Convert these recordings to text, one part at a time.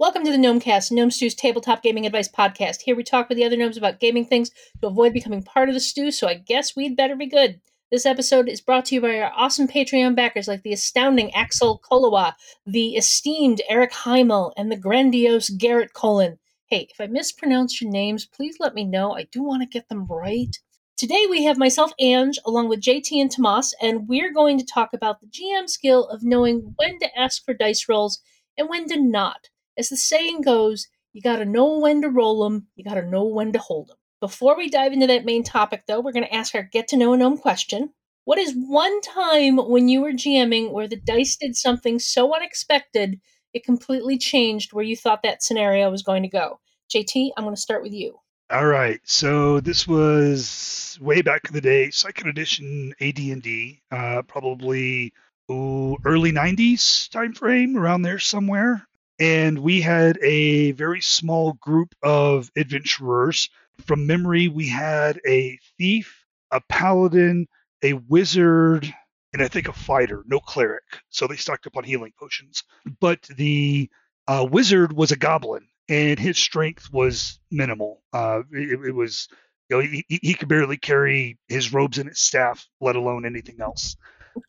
Welcome to the Gnomecast, Gnome Stew's tabletop gaming advice podcast. Here we talk with the other gnomes about gaming things to avoid becoming part of the stew, so I guess we'd better be good. This episode is brought to you by our awesome Patreon backers like the astounding Axel Kolowa, the esteemed Eric Heimel, and the grandiose Garrett Colin. Hey, if I mispronounce your names, please let me know. I do want to get them right. Today we have myself, Ange, along with JT and Tomas, and we're going to talk about the GM skill of knowing when to ask for dice rolls and when to not as the saying goes, you got to know when to roll them, you got to know when to hold them. Before we dive into that main topic, though, we're going to ask our get to know a gnome question. What is one time when you were GMing where the dice did something so unexpected it completely changed where you thought that scenario was going to go? JT, I'm going to start with you. All right, so this was way back in the day, second edition AD&D, uh, probably ooh, early '90s time frame, around there somewhere and we had a very small group of adventurers. From memory, we had a thief, a paladin, a wizard, and I think a fighter, no cleric. So they stocked up on healing potions. But the uh, wizard was a goblin, and his strength was minimal. Uh, it, it, was, you know, he, he could barely carry his robes and his staff, let alone anything else.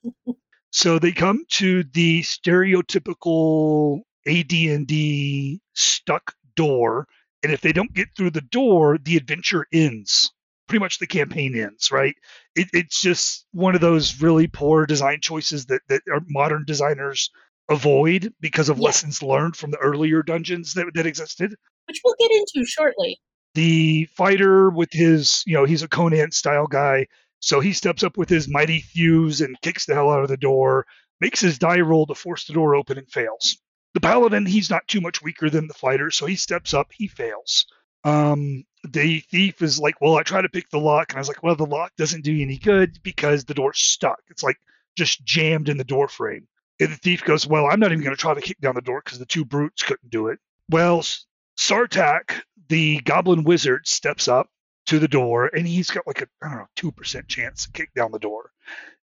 so they come to the stereotypical AD&D stuck door, and if they don't get through the door, the adventure ends. Pretty much the campaign ends, right? It, it's just one of those really poor design choices that that our modern designers avoid because of yeah. lessons learned from the earlier dungeons that, that existed. Which we'll get into shortly. The fighter with his, you know, he's a Conan style guy. So he steps up with his mighty thews and kicks the hell out of the door, makes his die roll to force the door open and fails the paladin he's not too much weaker than the fighter so he steps up he fails. Um, the thief is like well i try to pick the lock and i was like well the lock doesn't do you any good because the door's stuck. It's like just jammed in the door frame. And the thief goes well i'm not even going to try to kick down the door because the two brutes couldn't do it. Well sartak the goblin wizard steps up to the door and he's got like a i don't know 2% chance to kick down the door.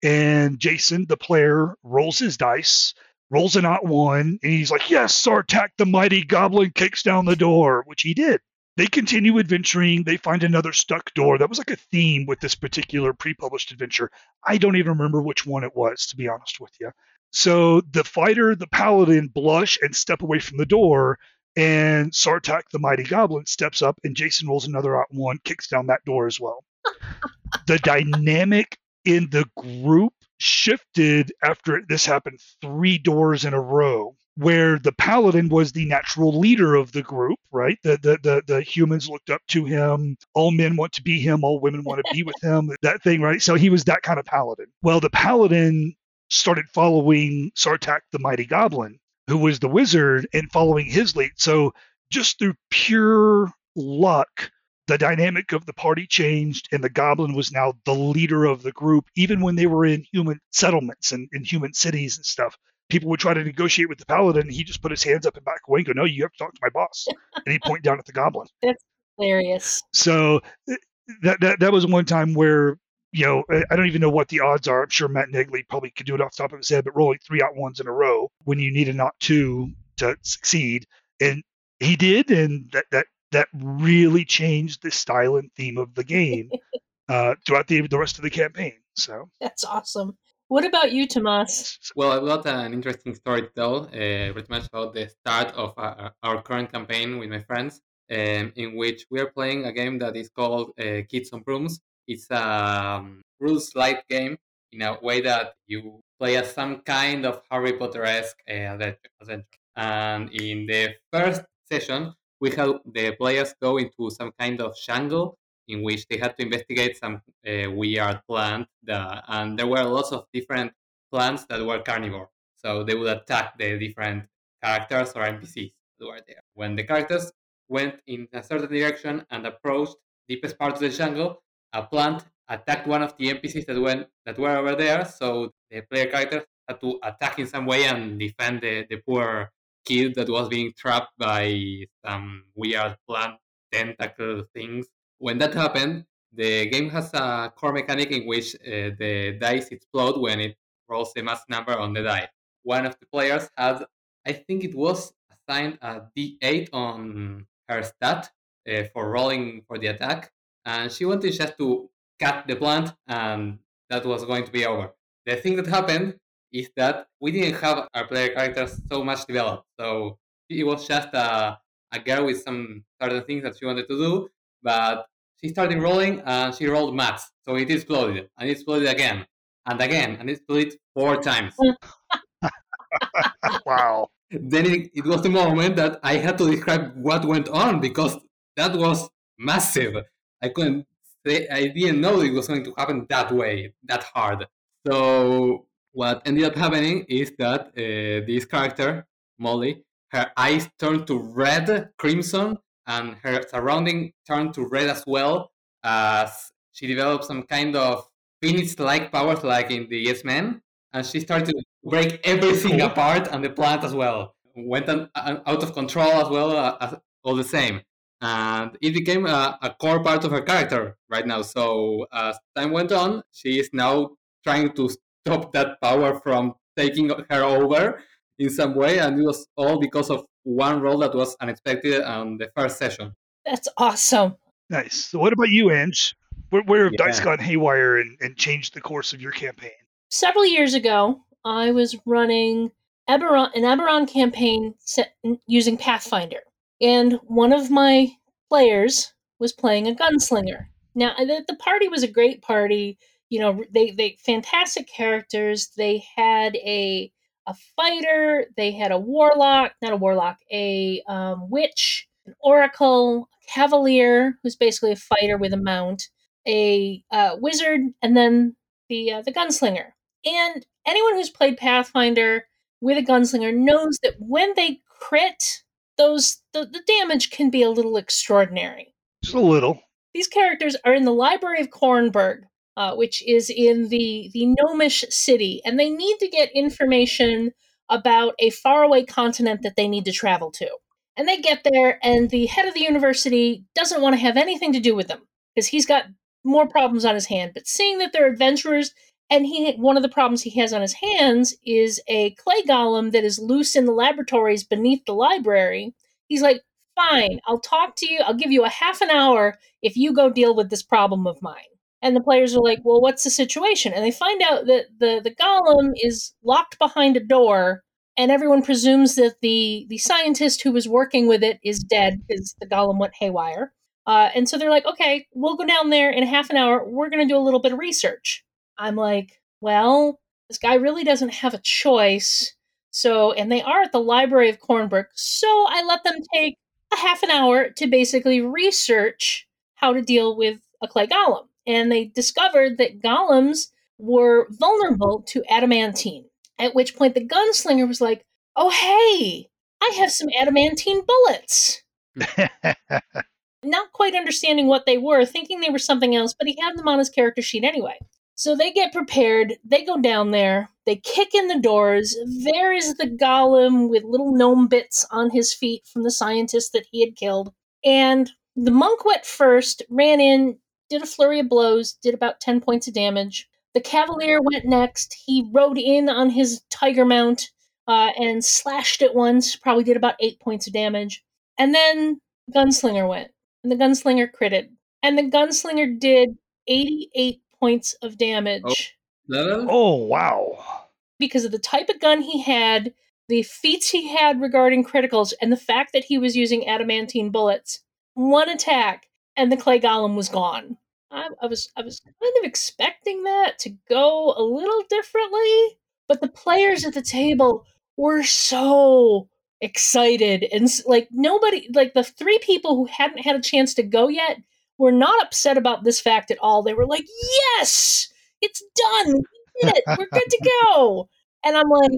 And jason the player rolls his dice rolls a nat one, and he's like, Yes, Sartak the mighty goblin kicks down the door, which he did. They continue adventuring. They find another stuck door. That was like a theme with this particular pre published adventure. I don't even remember which one it was, to be honest with you. So the fighter, the paladin, blush and step away from the door, and Sartak the mighty goblin steps up, and Jason rolls another nat one, kicks down that door as well. the dynamic in the group shifted after this happened three doors in a row where the paladin was the natural leader of the group right? The, the the the, humans looked up to him. All men want to be him. All women want to be with him. That thing right? So he was that kind of paladin. Well the paladin started following sartak the mighty goblin who was the wizard and following his lead. So just through pure luck the dynamic of the party changed and the goblin was now the leader of the group even when they were in human settlements and in human cities and stuff. People would try to negotiate with the paladin and he just put his hands up and back away and go no you have to talk to my boss. And he'd point down at the goblin. That's hilarious. So eh, that, that that was one time where you know i don't even know what the odds are. I'm sure Matt Neagley probably could do it off the top of his head but rolling three nat ones in a row when you need a not two to succeed. And he did and that that that really changed the style and theme of the game uh, throughout the the rest of the campaign. So that's awesome. What about you, Tomas? Well, I've got an interesting story to tell, uh, pretty much about the start of our, our current campaign with my friends, um, in which we are playing a game that is called uh, Kids on Brooms. It's a um, rules light game in a way that you play as some kind of Harry Potter esque uh, adventure. And in the first session, we had the players go into some kind of jungle in which they had to investigate some uh, weird plant that, and there were lots of different plants that were carnivore. So they would attack the different characters or npcs that were there. When the characters went in a certain direction and approached deepest part of the jungle a plant attacked one of the npcs that went that were over there. So the player character had to attack in some way and defend the, the poor kid that was being trapped by some weird plant tentacle things. When that happened, the game has a core mechanic in which uh, the dice explode when it rolls a max number on the die. One of the players had, I think it was assigned a D8 on her stat uh, for rolling for the attack, and she wanted just to cut the plant, and that was going to be over. The thing that happened is that we didn't have our player characters so much developed, so it was just a, a girl with some certain things that she wanted to do, but she started rolling and she rolled max, so it exploded, and it exploded again, and again, and it exploded four times. wow. Then it, it was the moment that I had to describe what went on because that was massive. I couldn't say, I didn't know it was going to happen that way, that hard. So what ended up happening is that uh, this character, Molly, her eyes turned to red, crimson, and her surrounding turned to red as well as she developed some kind of phoenix-like powers like in the X-Men, and she started to break everything Cool. apart and the plant as well. Went an, an- out of control as well, uh, as, all the same. And it became a, a core part of her character right now. So as time went on, she is now trying to stop that power from taking her over in some way, and it was all because of one roll that was unexpected on the first session. That's awesome. Nice. So what about you, Ange? Where, where have dice gone haywire and, and changed the course of your campaign? Several years ago, I was running Eberron, an Eberron campaign set, using Pathfinder, and one of my players was playing a gunslinger. Now, the, the party was a great party. You know, they they fantastic characters. They had a a fighter. They had a warlock, not a warlock, a um, witch, an oracle, a cavalier, who's basically a fighter with a mount, a uh, wizard, and then the uh, the gunslinger. And anyone who's played Pathfinder with a gunslinger knows that when they crit, those the, the damage can be a little extraordinary. Just a little. These characters are in the Library of Korranberg, uh, which is in the the gnomish city, and they need to get information about a faraway continent that they need to travel to. And they get there, and the head of the university doesn't want to have anything to do with them because he's got more problems on his hand. But seeing that they're adventurers, and he one of the problems he has on his hands is a clay golem that is loose in the laboratories beneath the library. He's like, "Fine, I'll talk to you. I'll give you a half an hour if you go deal with this problem of mine." And the players are like, "Well, what's the situation?" And they find out that the the golem is locked behind a door, and everyone presumes that the the scientist who was working with it is dead because the golem went haywire. Uh, and so they're like, "Okay, we'll go down there in half an hour. We're going to do a little bit of research." I'm like, "Well, this guy really doesn't have a choice." So, and they are at the Library of Korranberg. so I let them take a half an hour to basically research how to deal with a clay golem. And they discovered that golems were vulnerable to adamantine. At which point the gunslinger was like, Oh, hey, I have some adamantine bullets. Not quite understanding what they were, thinking they were something else, but he had them on his character sheet anyway. So they get prepared, they go down there, they kick in the doors. There is the golem with little gnome bits on his feet from the scientist that he had killed. And the monk went first, ran in, did a flurry of blows, did about 10 points of damage. The cavalier went next. He rode in on his tiger mount uh, and slashed it once, probably did about 8 points of damage. And then Gunslinger went, and the gunslinger critted. And the gunslinger did 88 points of damage Level? oh, wow. because of the type of gun he had, the feats he had regarding criticals, and the fact that he was using adamantine bullets. One attack, and the clay golem was gone. I, I was I was kind of expecting that to go a little differently, but the players at the table were so excited and like nobody like the three people who hadn't had a chance to go yet were not upset about this fact at all. They were like, "Yes, it's done. We did it. We're good to go." And I'm like,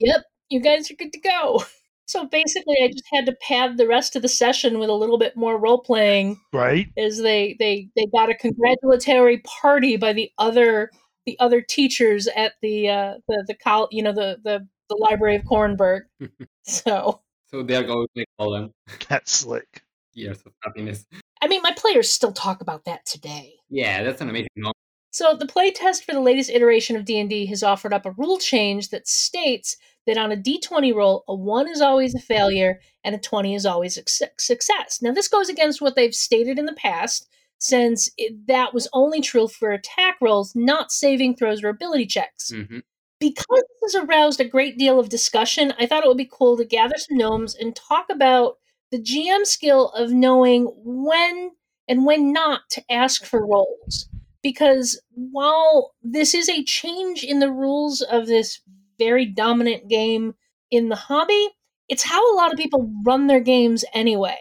"Yep, you guys are good to go." So basically, I just had to pad the rest of the session with a little bit more role playing Right? as they they they got a congratulatory party by the other the other teachers at the uh the the col you know the the the library of Korranberg. so So there goes call them. That's slick. Years of happiness. I mean, my players still talk about that today. Yeah, that's an amazing moment. So the playtest for the latest iteration of D&D has offered up a rule change that states that on a d20 roll, a 1 is always a failure and a 20 is always a success. Now, this goes against what they've stated in the past, since it, that was only true for attack rolls, not saving throws or ability checks. Mm-hmm. Because this has aroused a great deal of discussion, I thought it would be cool to gather some gnomes and talk about the GM skill of knowing when and when not to ask for rolls. Because while this is a change in the rules of this very dominant game in the hobby, it's how a lot of people run their games anyway.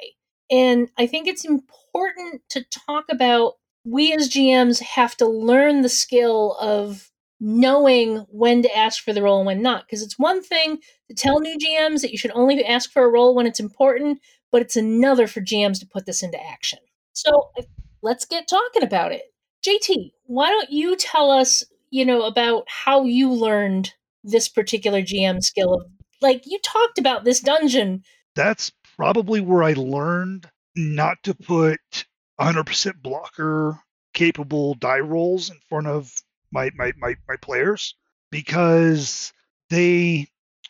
And I think it's important to talk about we as GMs have to learn the skill of knowing when to ask for the roll and when not. Because it's one thing to tell new GMs that you should only ask for a roll when it's important, but it's another for GMs to put this into action. So let's get talking about it. JT, why don't you tell us, you know, about how you learned this particular GM skill of like you talked about this dungeon. That's probably where I learned not to put 100% blocker capable die rolls in front of my my my, my players because they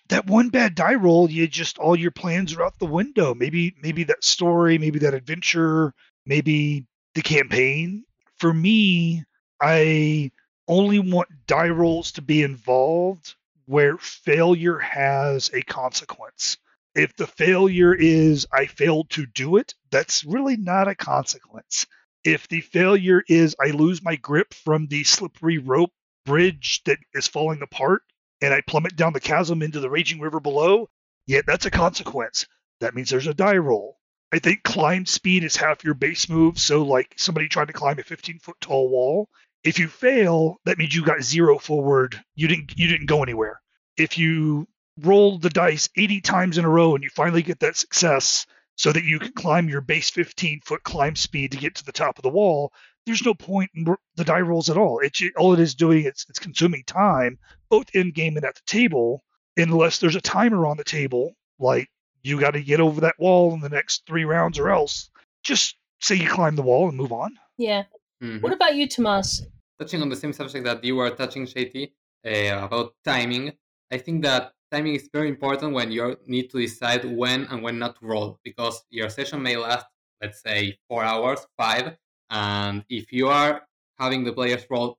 that one bad die roll you just all your plans are out the window maybe maybe that story maybe that adventure maybe the campaign for me i only want die rolls to be involved where failure has a consequence if the failure is i failed to do it that's really not a consequence if the failure is I lose my grip from the slippery rope bridge that is falling apart and I plummet down the chasm into the raging river below, yeah, that's a consequence. That means there's a die roll. I think climb speed is half your base move. So, like somebody trying to climb a 15 foot tall wall, if you fail, that means you got zero forward. You didn't you didn't go anywhere. If you roll the dice 80 times in a row and you finally get that success, so that you can climb your base 15 foot climb speed to get to the top of the wall. There's no point in the die rolls at all. It's all it is doing. It's it's consuming time both in game and at the table, unless there's a timer on the table, like you got to get over that wall in the next three rounds, or else just say you climb the wall and move on. Yeah. Mm-hmm. What about you, Tomas? Touching on the same subject that you were touching, JT, uh, about timing, I think that timing is very important when you need to decide when and when not to roll because your session may last, let's say, four hours, five, and if you are having the players roll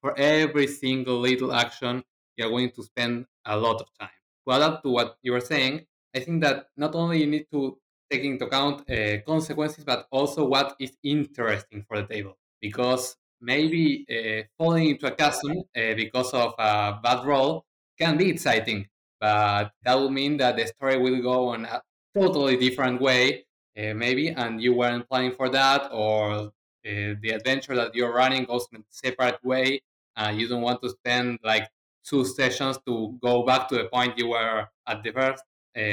for every single little action, you're going to spend a lot of time. To add up to what you were saying, I think that not only you need to take into account uh, consequences, but also what is interesting for the table. Because maybe uh, falling into a chasm uh, because of a bad roll can be exciting, but that will mean that the story will go on a totally different way, uh, maybe, and you weren't planning for that, or the adventure that you're running goes in a separate way. Uh, you don't want to spend like two sessions to go back to the point you were at the first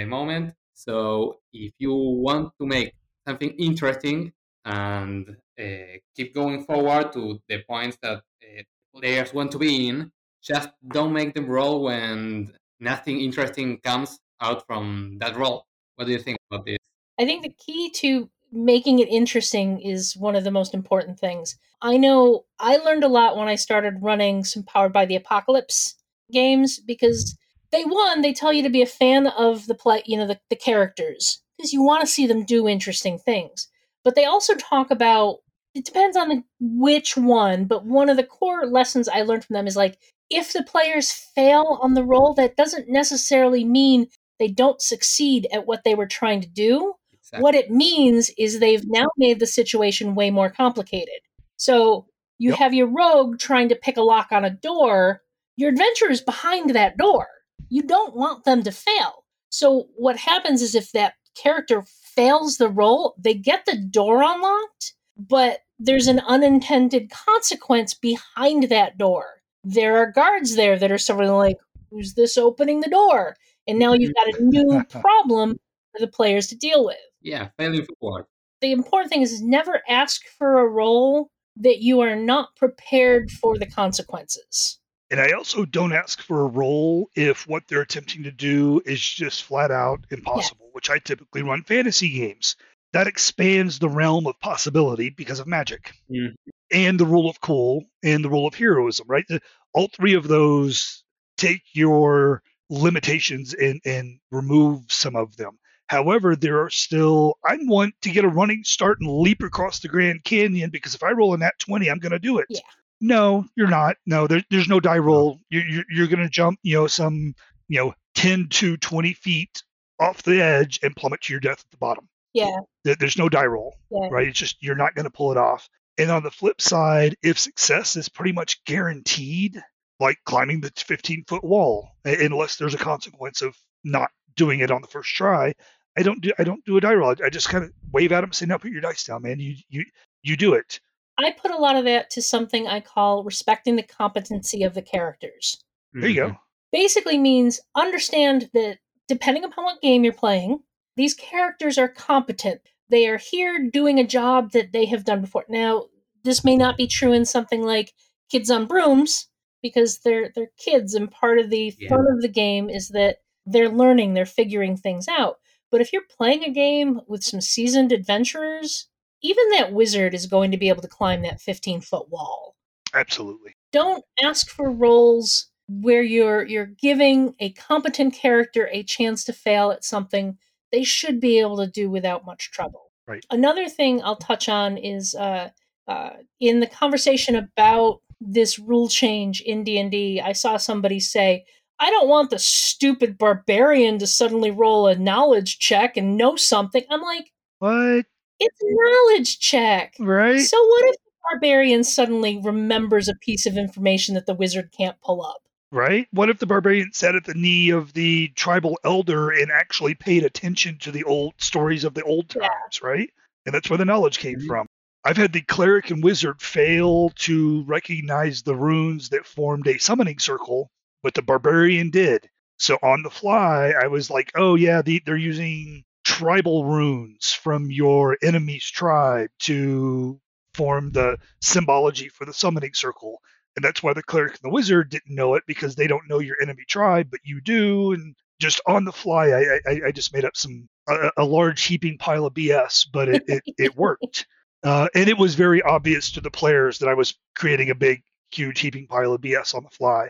moment. So if you want to make something interesting and uh, keep going forward to the points that uh, players want to be in, just don't make them roll when nothing interesting comes out from that roll. What do you think about this? I think the key to making it interesting is one of the most important things. I know I learned a lot when I started running some Powered by the Apocalypse games because they one they tell you to be a fan of the play, you know, the, the characters because you want to see them do interesting things. But they also talk about it depends on which one, but one of the core lessons I learned from them is like if the players fail on the roll, that doesn't necessarily mean they don't succeed at what they were trying to do. Exactly. What it means is they've now made the situation way more complicated. So you yep. have your rogue trying to pick a lock on a door. Your adventurer is behind that door. You don't want them to fail. So what happens is if that character fails the roll, they get the door unlocked, but there's an unintended consequence behind that door there are guards there that are sort of like, who's this opening the door? And now you've got a new problem for the players to deal with. Yeah, failing forward. The important thing is never ask for a roll that you are not prepared for the consequences. And I also don't ask for a roll if what they're attempting to do is just flat out impossible, yeah. which I typically run fantasy games. That expands the realm of possibility because of magic. Mm and the rule of cool and the rule of heroism, right? The, all three of those take your limitations and, and remove some of them. However, there are still, I want to get a running start and leap across the Grand Canyon because if I roll in that 20, I'm going to do it. Yeah. No, you're not. No, there, there's no die roll. You're, you're, you're going to jump, you know, some, you know, 10 to 20 feet off the edge and plummet to your death at the bottom. Yeah. There- There's no die roll, Yeah. right? It's just you're not going to pull it off. And on the flip side, if success is pretty much guaranteed, like climbing the 15 foot wall, unless there's a consequence of not doing it on the first try, I don't do I don't do a die roll. I just kind of wave at them and say, "No, put your dice down, man. You you you do it." I put a lot of that to something I call respecting the competency of the characters. There you go. Mm-hmm. Basically means understand that depending upon what game you're playing, these characters are competent. They are here doing a job that they have done before. Now, this may not be true in something like Kids on Brooms because they're they're kids and part of the Yeah. fun of the game is that they're learning, they're figuring things out. But if you're playing a game with some seasoned adventurers, even that wizard is going to be able to climb that 15 foot wall Absolutely. don't ask for rolls where you're you're giving a competent character a chance to fail at something they should be able to do without much trouble. Right. Another thing I'll touch on is uh, uh, in the conversation about this rule change in D and D. I saw somebody say, "I don't want the stupid barbarian to suddenly roll a knowledge check and know something." I'm like, What? "It's a knowledge check." Right? So what if the barbarian suddenly remembers a piece of information that the wizard can't pull up? Right? What if the barbarian sat at the knee of the tribal elder and actually paid attention to the old stories of the old Yeah. times, right? And that's where the knowledge came Mhm. from. I've had the cleric and wizard fail to recognize the runes that formed a summoning circle, but the barbarian did. So on the fly, I was like, oh, yeah, the, they're using tribal runes from your enemy's tribe to form the symbology for the summoning circle and that's why the cleric and the wizard didn't know it because they don't know your enemy tribe, but you do. And just on the fly, I I, I just made up some a, a large heaping pile of BS, but it it, it worked, uh, and it was very obvious to the players that I was creating a big, huge heaping pile of BS on the fly,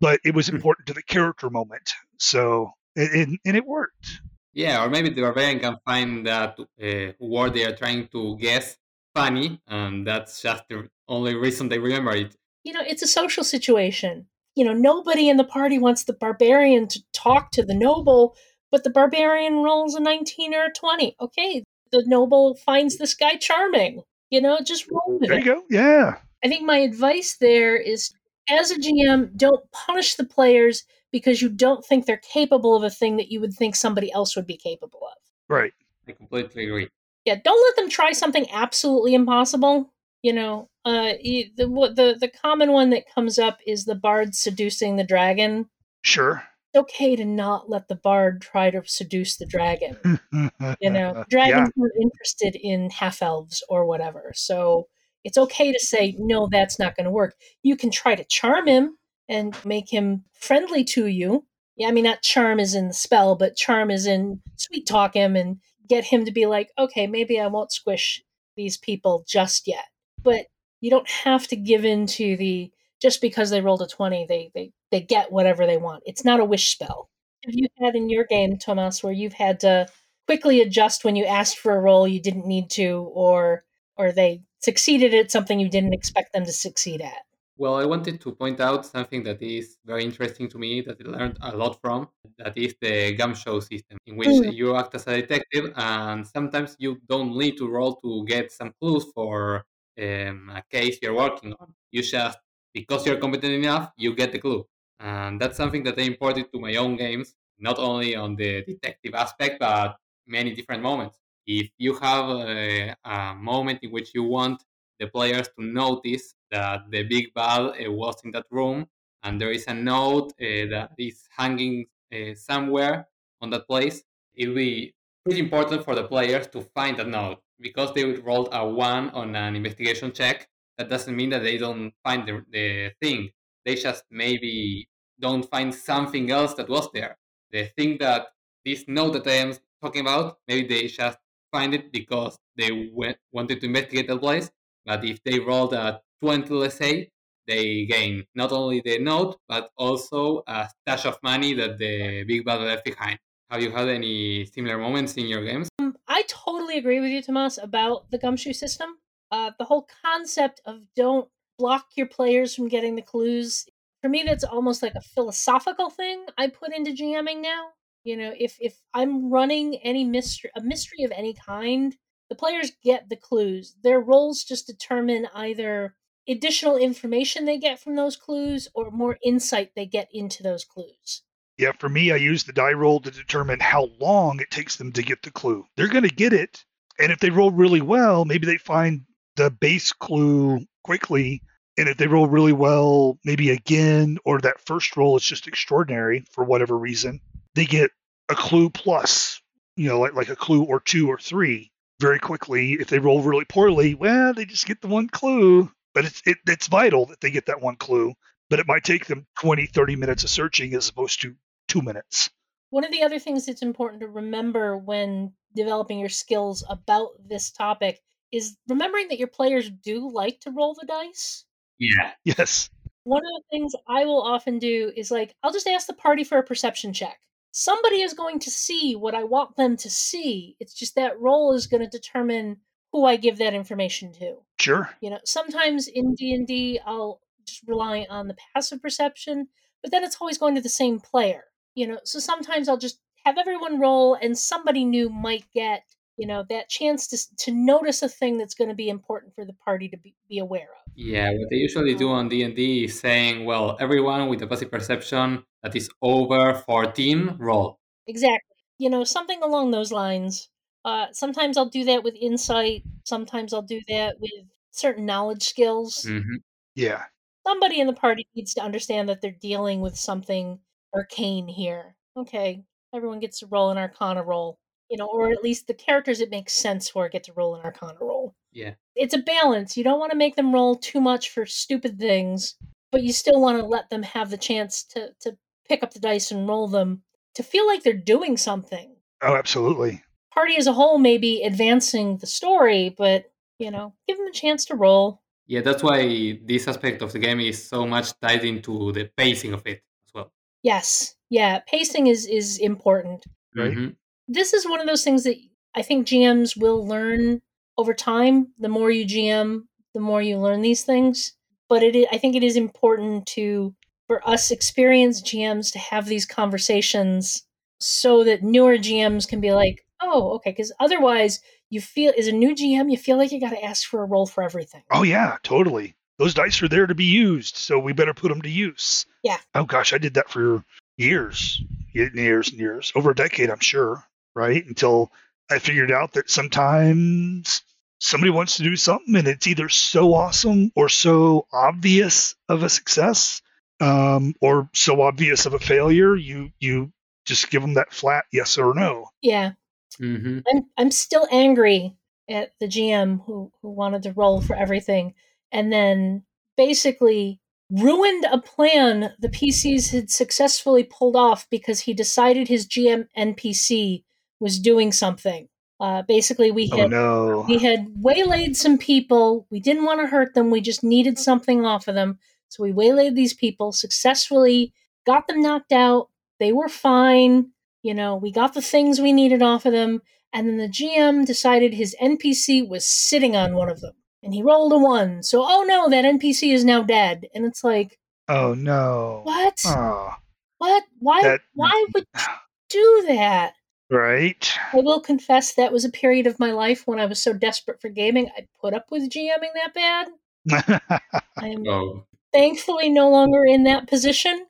but it was Hmm. important to the character moment. So and and, and it worked. Yeah, or maybe the barbarian can find that uh, word they are trying to guess funny, and that's just the only reason they remember it. You know, it's a social situation. You know, nobody in the party wants the barbarian to talk to the noble, but the barbarian rolls a 19 or a 20. Okay, the noble finds this guy charming. You know, just roll with There it. you go. Yeah. I think my advice there is as a GM, don't punish the players because you don't think they're capable of a thing that you would think somebody else would be capable of. Right. I completely agree. Yeah, don't let them try something absolutely impossible. You know, uh, the what- the the common one that comes up is the bard seducing the dragon. Sure. It's okay to not let the bard try to seduce the dragon. You know, yeah. dragons are interested in half elves or whatever. So it's okay to say, no, that's not going to work. You can try to charm him and make him friendly to you. Yeah, I mean, not charm is in the spell, but charm is in sweet talk him and get him to be like, okay, maybe I won't squish these people just yet. But you don't have to give in to the just because they rolled a 20, they, they, they get whatever they want. It's not a wish spell. Have you had in your game, Tomas, where you've had to quickly adjust when you asked for a roll you didn't need to, or or they succeeded at something you didn't expect them to succeed at? Well, I wanted to point out something that is very interesting to me that I learned a lot from. That is the gumshoe system, in which Mm. you act as a detective, and sometimes you don't need to roll to get some clues for um, a case you're working on. You just, because you're competent enough, you get the clue. And that's something that I imported to my own games, not only on the detective aspect, but many different moments. If you have a, a moment in which you want the players to notice that the big bad uh, was in that room and there is a note uh, that is hanging uh, somewhere on that place, it will be pretty important for the players to find that note because they would roll a one on an investigation check. That doesn't mean that they don't find the, the thing. They just maybe don't find something else that was there. The thing that this note that I am talking about, maybe they just find it because they went, wanted to investigate the place but if they rolled a 20, let's say, they gain not only the note but also a stash of money that the big bad left behind. Have you had any similar moments in your games? Um, I totally agree with you, Tomas, about the gumshoe system. Uh, the whole concept of don't block your players from getting the clues. For me, that's almost like a philosophical thing I put into GMing now. You know, if if I'm running any mystery, a mystery of any kind, the players get the clues. Their rolls just determine either additional information they get from those clues or more insight they get into those clues. Yeah, for me, I use the die roll to determine how long it takes them to get the clue. They're going to get it, and if they roll really well, maybe they find the base clue quickly. And if they roll really well, maybe again, or that first roll is just extraordinary for whatever reason, they get a clue plus, you know, like, like a clue or two or three very quickly. If they roll really poorly, well, they just get the one clue. But it's it, it's vital that they get that one clue. But it might take them 20, 30 minutes of searching as opposed to two minutes. One of the other things that's important to remember when developing your skills about this topic is remembering that your players do like to roll the dice. Yeah. Yes. One of the things I will often do is like, I'll just ask the party for a perception check. Somebody is going to see what I want them to see. It's just that roll is going to determine who I give that information to. Sure. You know, sometimes in D&D I'll just rely on the passive perception, but then it's always going to the same player. You know, so sometimes I'll just have everyone roll and somebody new might get you know that chance to to notice a thing that's going to be important for the party to be, be aware of. Yeah what they usually do on d&d is saying well everyone with a passive perception that is over 14 roll. Exactly. You know something along those lines. Uh, sometimes i'll do that with insight sometimes i'll do that with certain knowledge skills. Mm-hmm. yeah. Somebody in the party needs to understand that they're dealing with something arcane here. Okay everyone gets to roll an arcana roll you know, or at least the characters it makes sense for get to roll an Arcana roll. Yeah. It's a balance. You don't want to make them roll too much for stupid things, but you still want to let them have the chance to to pick up the dice and roll them to feel like they're doing something. Oh, absolutely. Party as a whole may be advancing the story, but you know, give them a chance to roll. Yeah, that's why this aspect of the game is so much tied into the pacing of it as well. Yes. Yeah, pacing is is important. Right. Mm-hmm this is one of those things that I think GMs will learn over time. The more you GM, the more you learn these things. But it, is, I think it is important to for us experienced GMs to have these conversations so that newer GMs can be like, oh, okay, because otherwise you feel as a new GM, you feel like you got to ask for a roll for everything. Oh yeah, totally. Those dice are there to be used, so we better put them to use. Yeah. Oh gosh, I did that for years, years and years, over a decade, I'm sure right? Until I figured out that sometimes somebody wants to do something and it's either so awesome or so obvious of a success um, or so obvious of a failure you you just give them that flat yes or no yeah mm-hmm. i'm i'm still angry at the gm who who wanted to roll for everything and then basically ruined a plan the pcs had successfully pulled off because he decided his gm npc was doing something. Uh, basically, we oh, had no. we had waylaid some people. We didn't want to hurt them. We just needed something off of them. So we waylaid these people successfully, got them knocked out. They were fine. You know, we got the things we needed off of them. And then the GM decided his NPC was sitting on one of them. And he rolled a one. So, oh no, that NPC is now dead. And it's like, oh no. What? Oh, what? Why? that, why would you do that? Right. I will confess that was a period of my life when I was so desperate for gaming, I put up with GMing that bad. I am oh. thankfully no longer in that position.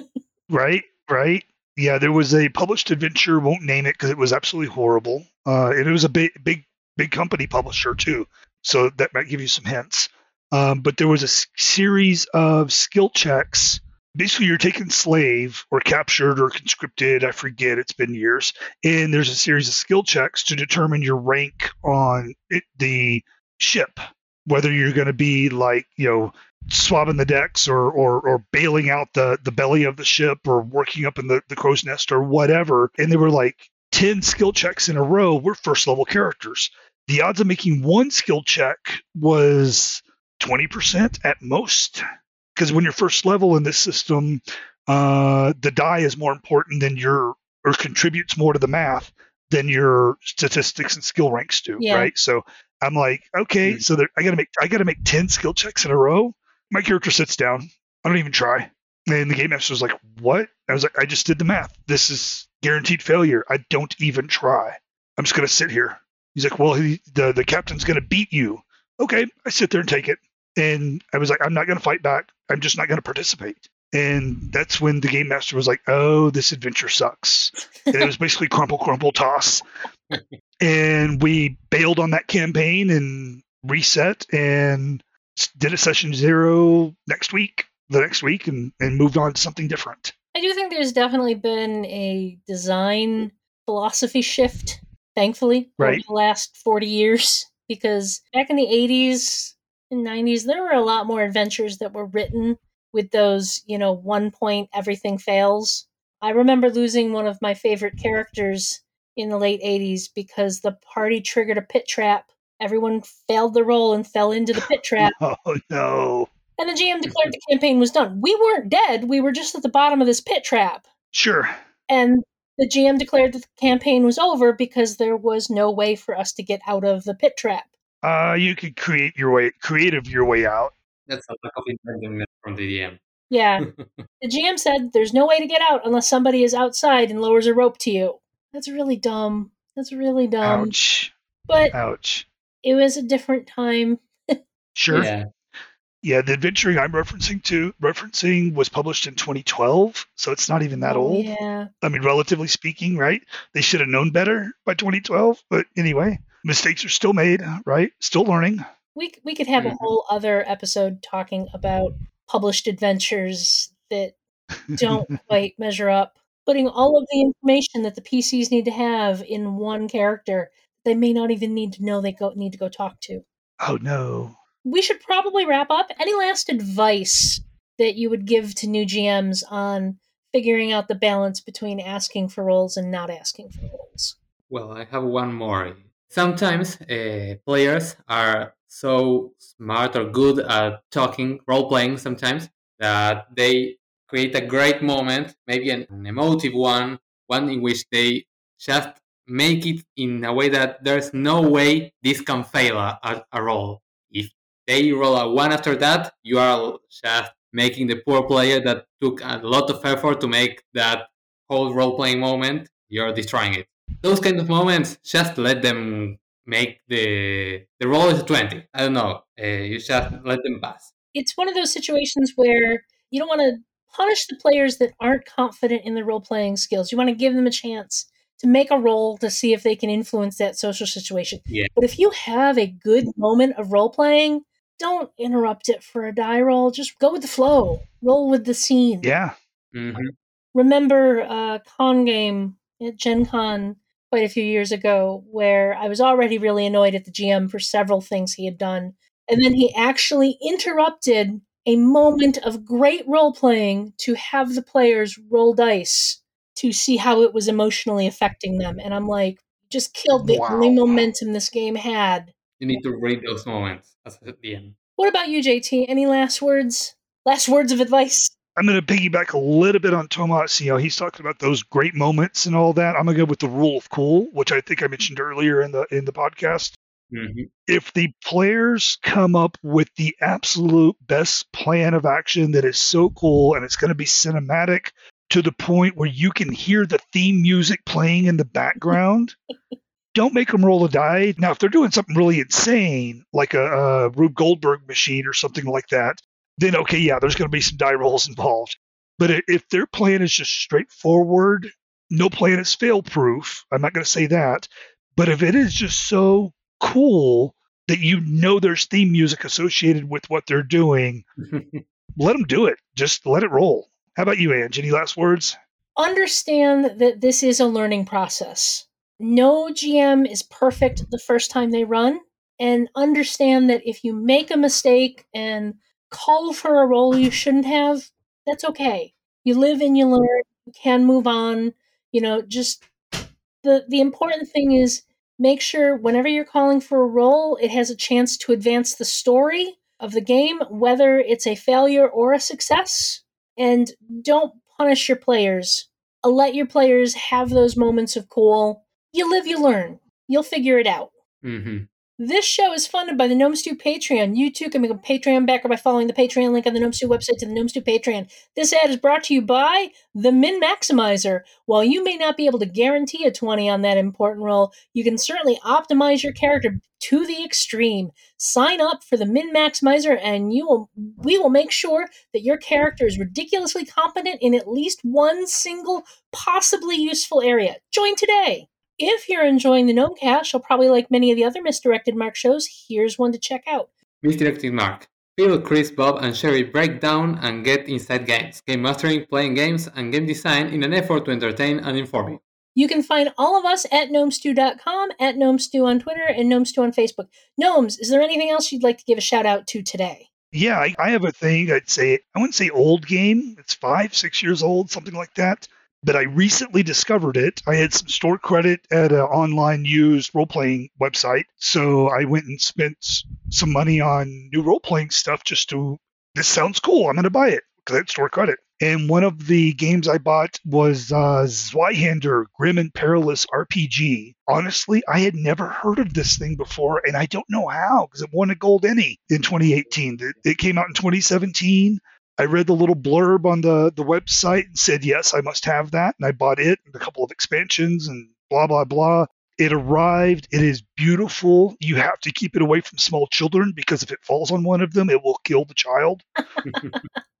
right, right. Yeah, there was a published adventure, won't name it because it was absolutely horrible. Uh, and it was a big, big, big company publisher too. So that might give you some hints. Um, but there was a s- series of skill checks basically you're taken slave or captured or conscripted i forget it's been years and there's a series of skill checks to determine your rank on it, the ship. Whether you're going to be like you know swabbing the decks or, or or bailing out the the belly of the ship or working up in the, the crow's nest or whatever and they were like 10 skill checks in a row were first level characters. The odds of making one skill check was 20% at most because when you're first level in this system, uh, the die is more important than your or contributes more to the math than your statistics and skill ranks do, Yeah. right? So I'm like, okay, Mm. so there, I gotta make I gotta make ten skill checks in a row. My character sits down. I don't even try. And the game master was like, "What?" I was like, "I just did the math. This is guaranteed failure. I don't even try. I'm just gonna sit here." He's like, "Well, he, the the captain's gonna beat you." Okay, I sit there and take it. And I was like, "I'm not gonna fight back. I'm just not gonna participate." And that's when the game master was like, "Oh, this adventure sucks." And it was basically crumple, crumple, toss. and we bailed on that campaign and reset and did a session zero next week, the next week, and, and moved on to something different. I do think there's definitely been a design philosophy shift, thankfully, over Right. the last 40 years. Because back in the 80s and 90s, there were a lot more adventures that were written with those, you know, one point everything fails. I remember losing one of my favorite characters in the late 80s because the party triggered a pit trap. Everyone failed the roll and fell into the pit trap. Oh no! And the GM declared the campaign was done. We weren't dead. We were just at the bottom of this pit trap. Sure. And the GM declared that the campaign was over because there was no way for us to get out of the pit trap. Uh, you could create your way, creative your way out. That's a lack of intelligence from the DM. Yeah. the GM said there's no way to get out unless somebody is outside and lowers a rope to you. That's really dumb. That's really dumb. Ouch! But Ouch! it was a different time. Sure. Yeah. Yeah. the adventuring I'm referencing to referencing was published in 2012, so it's not even that Oh, old. Yeah. I mean, relatively speaking, right? They should have known better by 2012, but anyway, mistakes are still made, right? Still learning. We, we could have a Mhm. whole other episode talking about published adventures that don't quite measure up. Putting all of the information that the PCs need to have in one character, they may not even need to know they go need to go talk to. oh no. We should probably wrap up. Any last advice that you would give to new GMs on figuring out the balance between asking for rolls and not asking for rolls? Well, I have one more. Sometimes uh, players are so smart or good at talking, role playing sometimes, that they create a great moment, maybe an, an emotive one, one in which they just make it in a way that there's no way this can fail a, a. If they roll a one after that, you are just making the poor player that took a lot of effort to make that whole role playing moment, you're destroying it those kind of moments, just let them make the the roll is twenty. I don't know. Uh, you just let them pass. It's one of those situations where you don't want to punish the players that aren't confident in their role playing skills. You want to give them a chance to make a roll to see if they can influence that social situation. Yeah. But if you have a good moment of role playing, don't interrupt it for a die roll. Just go with the flow. Roll with the scene. Yeah. hmm remember a con game at Gen Con quite a few years ago where I was already really annoyed at the GM for several things he had done. And then he actually interrupted a moment of great role playing to have the players roll dice to see how it was emotionally affecting them. And I'm like, just killed the only momentum this game had. You need to read those moments at the end. What about you, JT? Any last words? Last words of advice? I'm going to piggyback a little bit on Tomas. You know, he's talking about those great moments and all that. I'm going to go with the rule of cool, which I think I mentioned earlier in the in the podcast. hmm If the players come up with the absolute best plan of action that is so cool and it's going to be cinematic to the point where you can hear the theme music playing in the background, don't make them roll a die. Now, if they're doing something really insane, like a, a Rube Goldberg machine or something like that, then okay, yeah, there's going to be some die rolls involved. But if their plan is just straightforward, no plan is fail proof. I'm not going to say that. But if it is just so cool that you know there's theme music associated with what they're doing, let them do it. Just let it roll. How about you, Ange? Any last words? understand that this is a learning process. No GM is perfect the first time they run, and understand that if you make a mistake and call for a roll you shouldn't have, that's okay. You live and you learn, you can move on. You know, just the the important thing is make sure whenever you're calling for a roll, it has a chance to advance the story of the game, whether it's a failure or a success. And don't punish your players. let your players have those moments of cool. You live, you learn. You'll figure it out. Mm-hmm. This show is funded by the Gnome Stew Patreon. You too can become a Patreon backer by following the Patreon link on the Gnome Stew website to the Gnome Stew Patreon. This ad is brought to you by the Min Maximizer. While you may not be able to guarantee a 20 on that important roll, you can certainly optimize your character to the extreme. Sign up for the Min Maximizer and you will we will make sure that your character is ridiculously competent in at least one single possibly useful area. Join today. If you're enjoying the Gnome Gnomecast, you'll probably like many of the other Misdirected Mark shows. Here's one to check out. Misdirected Mark. Phil, Chris, Bob, and Sherry break down and get inside games, game mastering, playing games, and game design in an effort to entertain and inform you. You can find all of us at gnomestew.com, at gnomestew on Twitter, and gnomestew on Facebook. Gnomes, is there anything else you'd like to give a shout out to today? Yeah, I, I have a thing. I'd say I wouldn't say old game. It's five, six years old, something like that but I recently discovered it. I had some store credit at an online used role playing website. So I went and spent some money on new role playing stuff just to, this sounds cool. I'm going to buy it because I had store credit. And one of the games I bought was uh, Zweihander Grim and Perilous RPG. Honestly, I had never heard of this thing before, and I don't know how because it won a Gold ENnie in 2018. It, it came out in 2017. I read the little blurb on the, the website and said, yes, I must have that. And I bought it and a couple of expansions and blah, blah, blah. It arrived. It is beautiful. You have to keep it away from small children because if it falls on one of them, it will kill the child.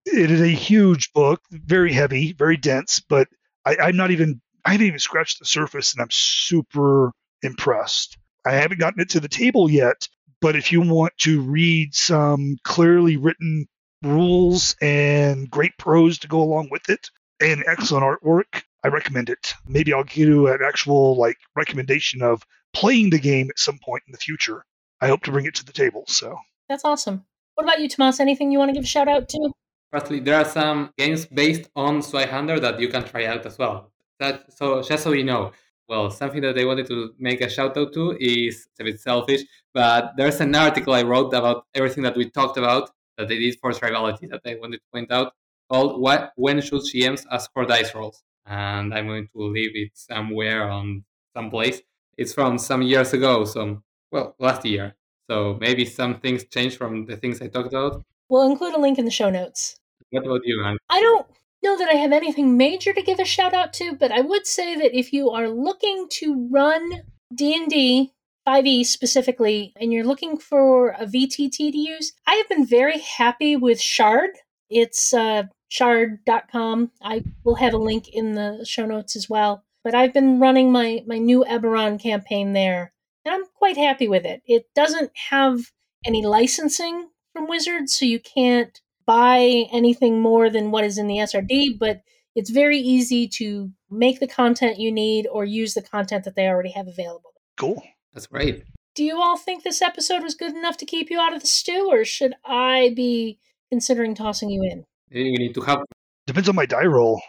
it is a huge book, very heavy, very dense, but I, I'm not even, I haven't even scratched the surface and I'm super impressed. I haven't gotten it to the table yet, but if you want to read some clearly written rules and great prose to go along with it and excellent artwork. I recommend it. Maybe I'll give you an actual like recommendation of playing the game at some point in the future. I hope to bring it to the table. So that's awesome. What about you, Tomas? Anything you want to give a shout out to? Firstly, there are some games based on Zweihander that you can try out as well. That so just so you know, well, something that I wanted to make a shout out to is a bit selfish, but there's an article I wrote about everything that we talked about that they did for tribality that I wanted to point out called what when should GMs ask for dice rolls? And I'm going to leave it somewhere on some place. It's from some years ago, some well, last year. So maybe some things changed from the things I talked about. We'll include a link in the show notes. What about you, Anne? I don't know that I have anything major to give a shout out to, but I would say that if you are looking to run D&D 5e specifically, and you're looking for a VTT to use, I have been very happy with Shard. It's uh, shard.com. I will have a link in the show notes as well. But I've been running my, my new Eberron campaign there, and I'm quite happy with it. It doesn't have any licensing from Wizards, so you can't buy anything more than what is in the SRD, but it's very easy to make the content you need or use the content that they already have available. Cool. That's great. Do you all think this episode was good enough to keep you out of the stew, or should I be considering tossing you in? Maybe we need to have. Depends on my die roll.